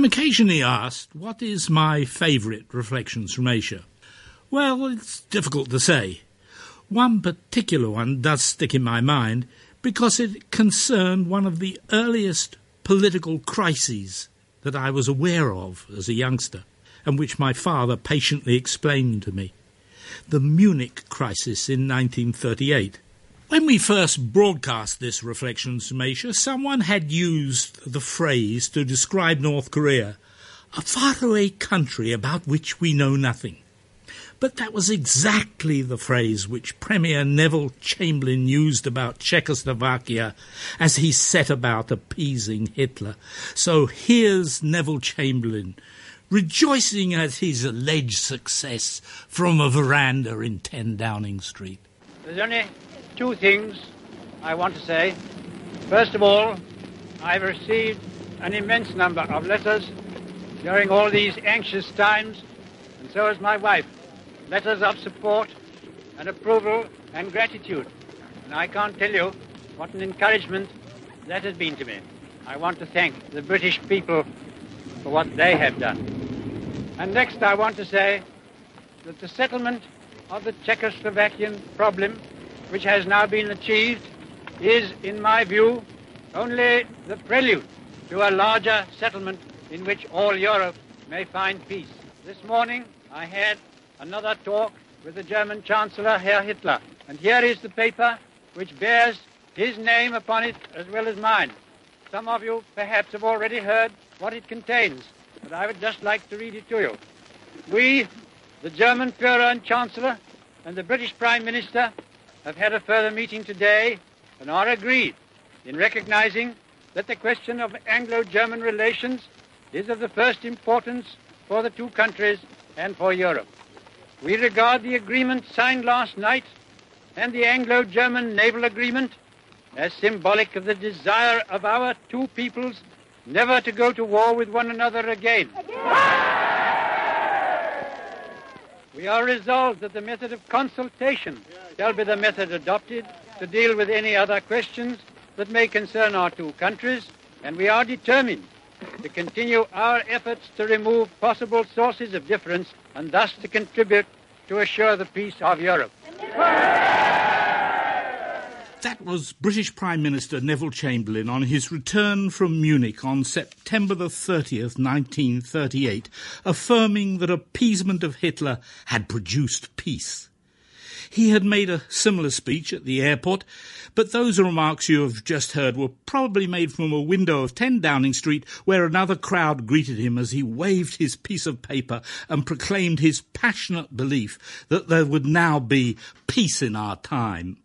I'm occasionally asked what is my favourite Reflections from Asia. Well, it's difficult to say. One particular one does stick in my mind because it concerned one of the earliest political crises that I was aware of as a youngster and which my father patiently explained to me. The Munich crisis in 1938. When we first broadcast this Reflections from Asia, someone had used the phrase to describe North Korea, a faraway country about which we know nothing. But that was exactly the phrase which Premier Neville Chamberlain used about Czechoslovakia as he set about appeasing Hitler. So here's Neville Chamberlain rejoicing at his alleged success from a veranda in 10 Downing Street. There's only two things I want to say. First of all, I've received an immense number of letters during all these anxious times, and so has my wife. Letters of support and approval and gratitude. And I can't tell you what an encouragement that has been to me. I want to thank the British people for what they have done. And next, I want to say that the settlement of the Czechoslovakian problem which has now been achieved is, in my view, only the prelude to a larger settlement in which all Europe may find peace. This morning I had another talk with the German Chancellor, Herr Hitler, and here is the paper which bears his name upon it as well as mine. Some of you perhaps have already heard what it contains, but I would just like to read it to you. We, the German Führer and Chancellor, and the British Prime Minister have had a further meeting today and are agreed in recognizing that the question of Anglo-German relations is of the first importance for the two countries and for Europe. We regard the agreement signed last night and the Anglo-German naval agreement as symbolic of the desire of our two peoples never to go to war with one another again. We are resolved that the method of consultation shall be the method adopted to deal with any other questions that may concern our two countries, and we are determined to continue our efforts to remove possible sources of difference and thus to contribute to assure the peace of Europe. That was British Prime Minister Neville Chamberlain on his return from Munich on September the 30th, 1938, affirming that appeasement of Hitler had produced peace. He had made a similar speech at the airport, but those remarks you have just heard were probably made from a window of 10 Downing Street where another crowd greeted him as he waved his piece of paper and proclaimed his passionate belief that there would now be peace in our time.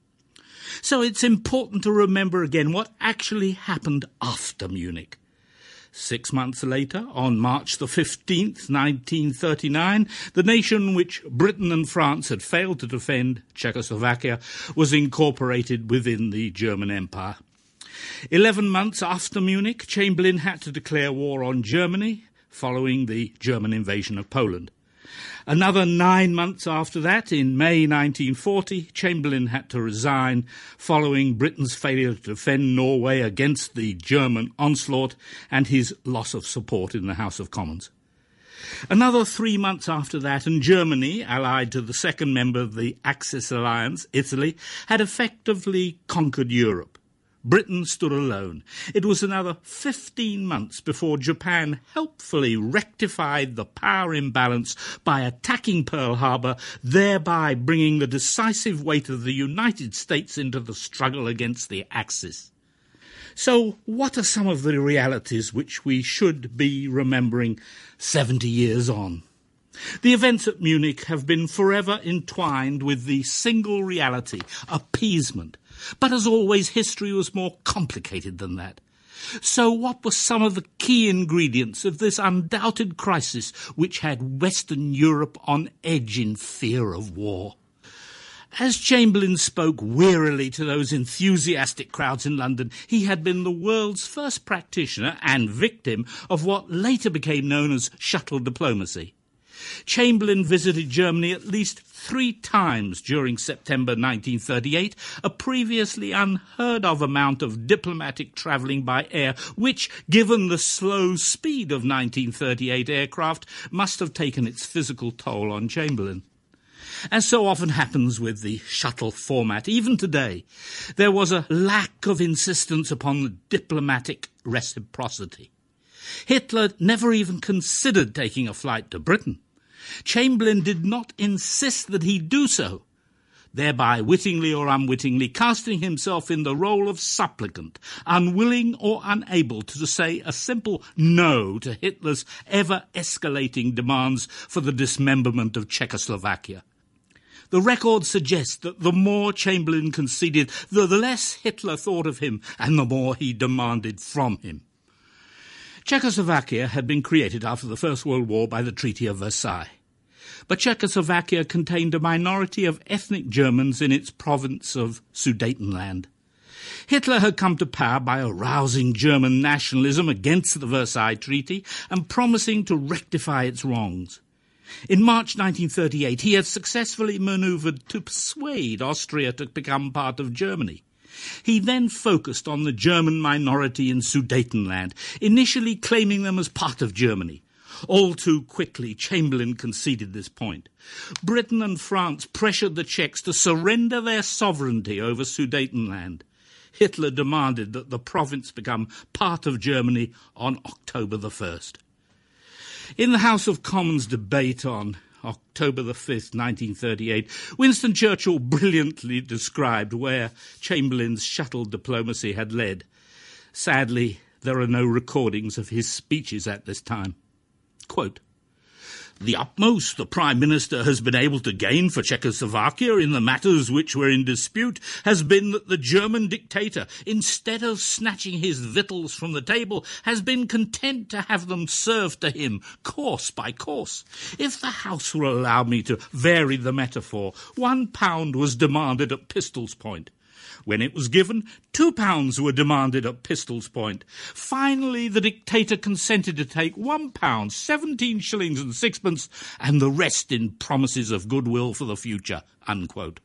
So it's important to remember again what actually happened after Munich. Six months later, on March the 15th, 1939, the nation which Britain and France had failed to defend, Czechoslovakia, was incorporated within the German Empire. Eleven months after Munich, Chamberlain had to declare war on Germany following the German invasion of Poland. Another nine months after that, in May 1940, Chamberlain had to resign following Britain's failure to defend Norway against the German onslaught and his loss of support in the House of Commons. Another three months after that, and Germany, allied to the second member of the Axis alliance, Italy, had effectively conquered Europe. Britain stood alone. It was another 15 months before Japan helpfully rectified the power imbalance by attacking Pearl Harbor, thereby bringing the decisive weight of the United States into the struggle against the Axis. So, what are some of the realities which we should be remembering 70 years on? The events at Munich have been forever entwined with the single reality, appeasement, but as always, history was more complicated than that. So, what were some of the key ingredients of this undoubted crisis which had Western Europe on edge in fear of war? As Chamberlain spoke wearily to those enthusiastic crowds in London, he had been the world's first practitioner and victim of what later became known as shuttle diplomacy. Chamberlain visited Germany at least three times during September 1938, a previously unheard of amount of diplomatic travelling by air, which, given the slow speed of 1938 aircraft, must have taken its physical toll on Chamberlain. As so often happens with the shuttle format, even today, there was a lack of insistence upon diplomatic reciprocity. Hitler never even considered taking a flight to Britain. Chamberlain did not insist that he do so, thereby wittingly or unwittingly casting himself in the role of supplicant, unwilling or unable to say a simple no to Hitler's ever escalating demands for the dismemberment of Czechoslovakia. The record suggests that the more Chamberlain conceded, the less Hitler thought of him and the more he demanded from him. Czechoslovakia had been created after the First World War by the Treaty of Versailles. But Czechoslovakia contained a minority of ethnic Germans in its province of Sudetenland. Hitler had come to power by arousing German nationalism against the Versailles Treaty and promising to rectify its wrongs. In March 1938, he had successfully manoeuvred to persuade Austria to become part of Germany. He then focused on the German minority in Sudetenland, initially claiming them as part of Germany. All too quickly, Chamberlain conceded this point. Britain and France pressured the Czechs to surrender their sovereignty over Sudetenland. Hitler demanded that the province become part of Germany on October the 1st. In the House of Commons debate on October the 5th, 1938, Winston Churchill brilliantly described where Chamberlain's shuttle diplomacy had led. Sadly, there are no recordings of his speeches at this time. Quote, the utmost the Prime Minister has been able to gain for Czechoslovakia in the matters which were in dispute has been that the German dictator, instead of snatching his victuals from the table, has been content to have them served to him course by course. If the House will allow me to vary the metaphor, one pound was demanded at pistol's point. When it was given, two pounds were demanded at pistol's point. Finally, the dictator consented to take one pound, seventeen shillings and sixpence, and the rest in promises of goodwill for the future. Unquote.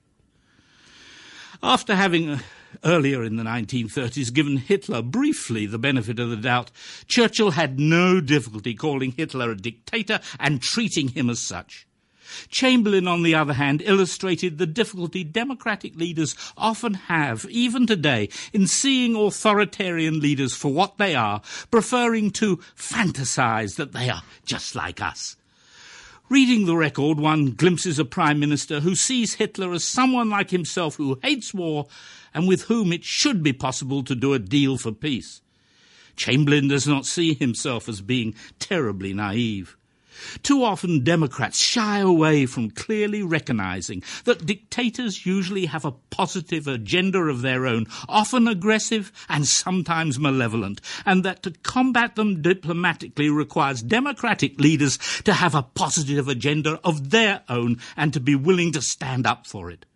After having uh, earlier in the 1930s given Hitler briefly the benefit of the doubt, Churchill had no difficulty calling Hitler a dictator and treating him as such. Chamberlain, on the other hand, illustrated the difficulty democratic leaders often have, even today, in seeing authoritarian leaders for what they are, preferring to fantasize that they are just like us. Reading the record, one glimpses a prime minister who sees Hitler as someone like himself who hates war and with whom it should be possible to do a deal for peace. Chamberlain does not see himself as being terribly naive. Too often Democrats shy away from clearly recognizing that dictators usually have a positive agenda of their own, often aggressive and sometimes malevolent, and that to combat them diplomatically requires democratic leaders to have a positive agenda of their own and to be willing to stand up for it.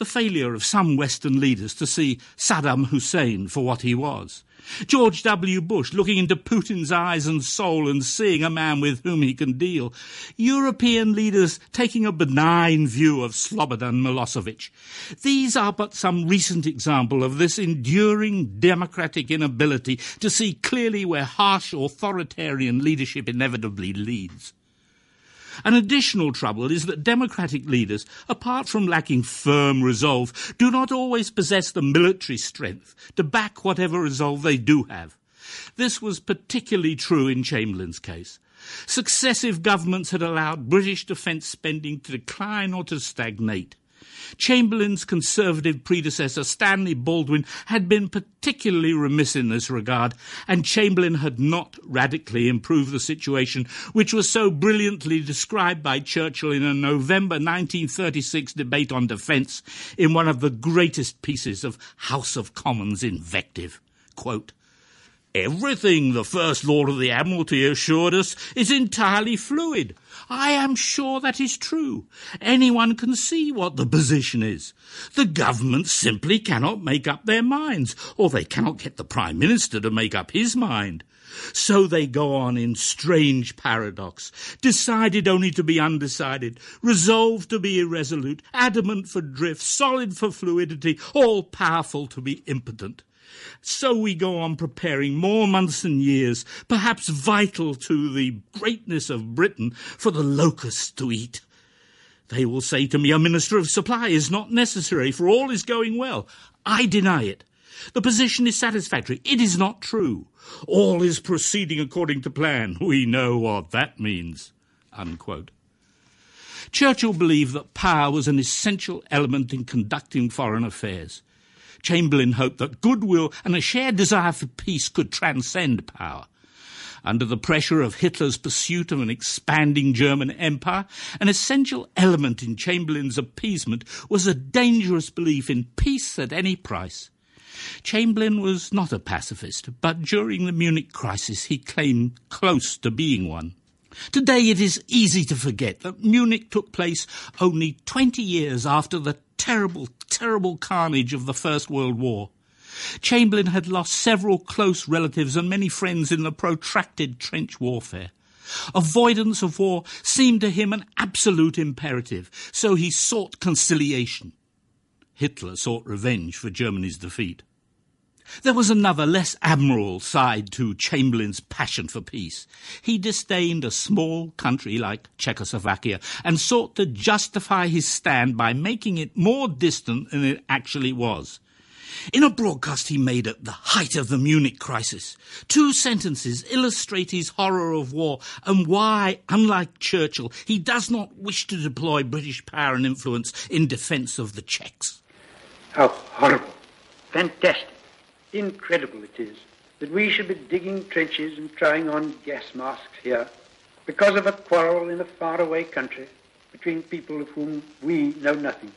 The failure of some Western leaders to see Saddam Hussein for what he was George W. Bush looking into Putin's eyes and soul and seeing a man with whom he can deal. European leaders taking a benign view of Slobodan Milosevic. These are but some recent example of this enduring democratic inability to see clearly where harsh authoritarian leadership inevitably leads. An additional trouble is that democratic leaders, apart from lacking firm resolve, do not always possess the military strength to back whatever resolve they do have. This was particularly true in Chamberlain's case. Successive governments had allowed British defence spending to decline or to stagnate. Chamberlain's Conservative predecessor, Stanley Baldwin, had been particularly remiss in this regard, and Chamberlain had not radically improved the situation, which was so brilliantly described by Churchill in a November 1936 debate on defence in one of the greatest pieces of House of Commons invective. Quote, Everything, the First Lord of the Admiralty assured us, is entirely fluid. I am sure that is true. Anyone can see what the position is. The government simply cannot make up their minds, or they cannot get the Prime Minister to make up his mind. So they go on in strange paradox, decided only to be undecided, resolved to be irresolute, adamant for drift, solid for fluidity, all powerful to be impotent. So we go on preparing more months and years, perhaps vital to the greatness of Britain, for the locusts to eat. They will say to me, a Minister of Supply is not necessary, for all is going well. I deny it. The position is satisfactory. It is not true. All is proceeding according to plan. We know what that means. Unquote. Churchill believed that power was an essential element in conducting foreign affairs. Chamberlain hoped that goodwill and a shared desire for peace could transcend power. Under the pressure of Hitler's pursuit of an expanding German empire, an essential element in Chamberlain's appeasement was a dangerous belief in peace at any price. Chamberlain was not a pacifist, but during the Munich crisis he came close to being one. Today it is easy to forget that Munich took place only 20 years after the terrible, terrible carnage of the First World War. Chamberlain had lost several close relatives and many friends in the protracted trench warfare. Avoidance of war seemed to him an absolute imperative, so he sought conciliation. Hitler sought revenge for Germany's defeat. There was another, less admirable side to Chamberlain's passion for peace. He disdained a small country like Czechoslovakia and sought to justify his stand by making it more distant than it actually was. In a broadcast he made at the height of the Munich crisis, two sentences illustrate his horror of war and why, unlike Churchill, he does not wish to deploy British power and influence in defence of the Czechs. How horrible, fantastic incredible it is that we should be digging trenches and trying on gas masks here because of a quarrel in a faraway country between people of whom we know nothing.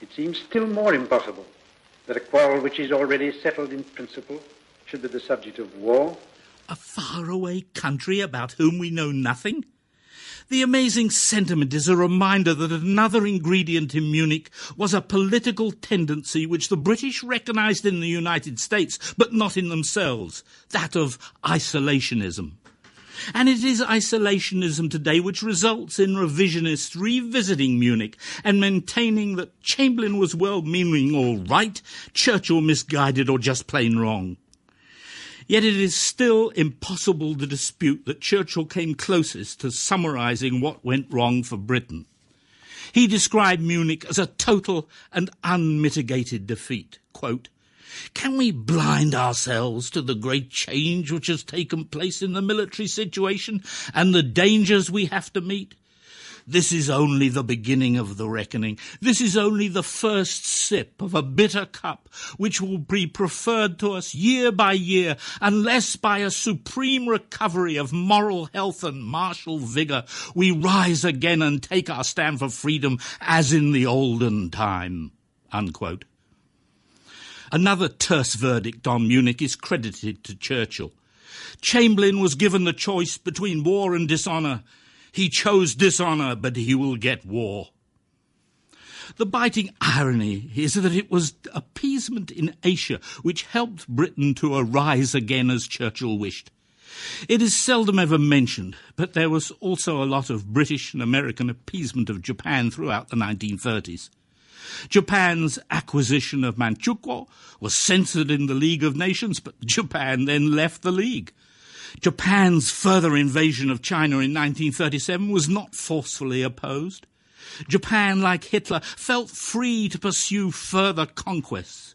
It seems still more impossible that a quarrel which is already settled in principle should be the subject of war. A faraway country about whom we know nothing? The amazing sentiment is a reminder that another ingredient in Munich was a political tendency which the British recognized in the United States, but not in themselves, that of isolationism. And it is isolationism today which results in revisionists revisiting Munich and maintaining that Chamberlain was well meaning or right, Churchill misguided or just plain wrong. Yet it is still impossible to dispute that Churchill came closest to summarising what went wrong for Britain. He described Munich as a total and unmitigated defeat. Quote, can we blind ourselves to the great change which has taken place in the military situation and the dangers we have to meet? This is only the beginning of the reckoning. This is only the first sip of a bitter cup which will be preferred to us year by year unless by a supreme recovery of moral health and martial vigour we rise again and take our stand for freedom as in the olden time. Unquote. Another terse verdict on Munich is credited to Churchill. Chamberlain was given the choice between war and dishonour. He chose dishonor, but he will get war. The biting irony is that it was appeasement in Asia which helped Britain to arise again as Churchill wished. It is seldom ever mentioned, but there was also a lot of British and American appeasement of Japan throughout the 1930s. Japan's acquisition of Manchukuo was censored in the League of Nations, but Japan then left the League. Japan's further invasion of China in 1937 was not forcefully opposed. Japan, like Hitler, felt free to pursue further conquests.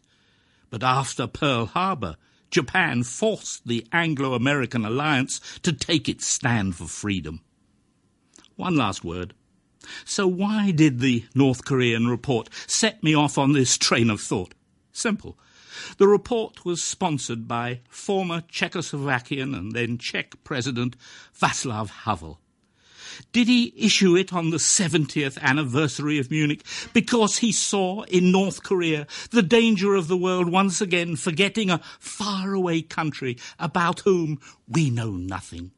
But after Pearl Harbor, Japan forced the Anglo-American alliance to take its stand for freedom. One last word. So why did the North Korean report set me off on this train of thought? Simple. The report was sponsored by former Czechoslovakian and then Czech President Václav Havel. Did he issue it on the 70th anniversary of Munich because he saw in North Korea the danger of the world once again forgetting a faraway country about whom we know nothing?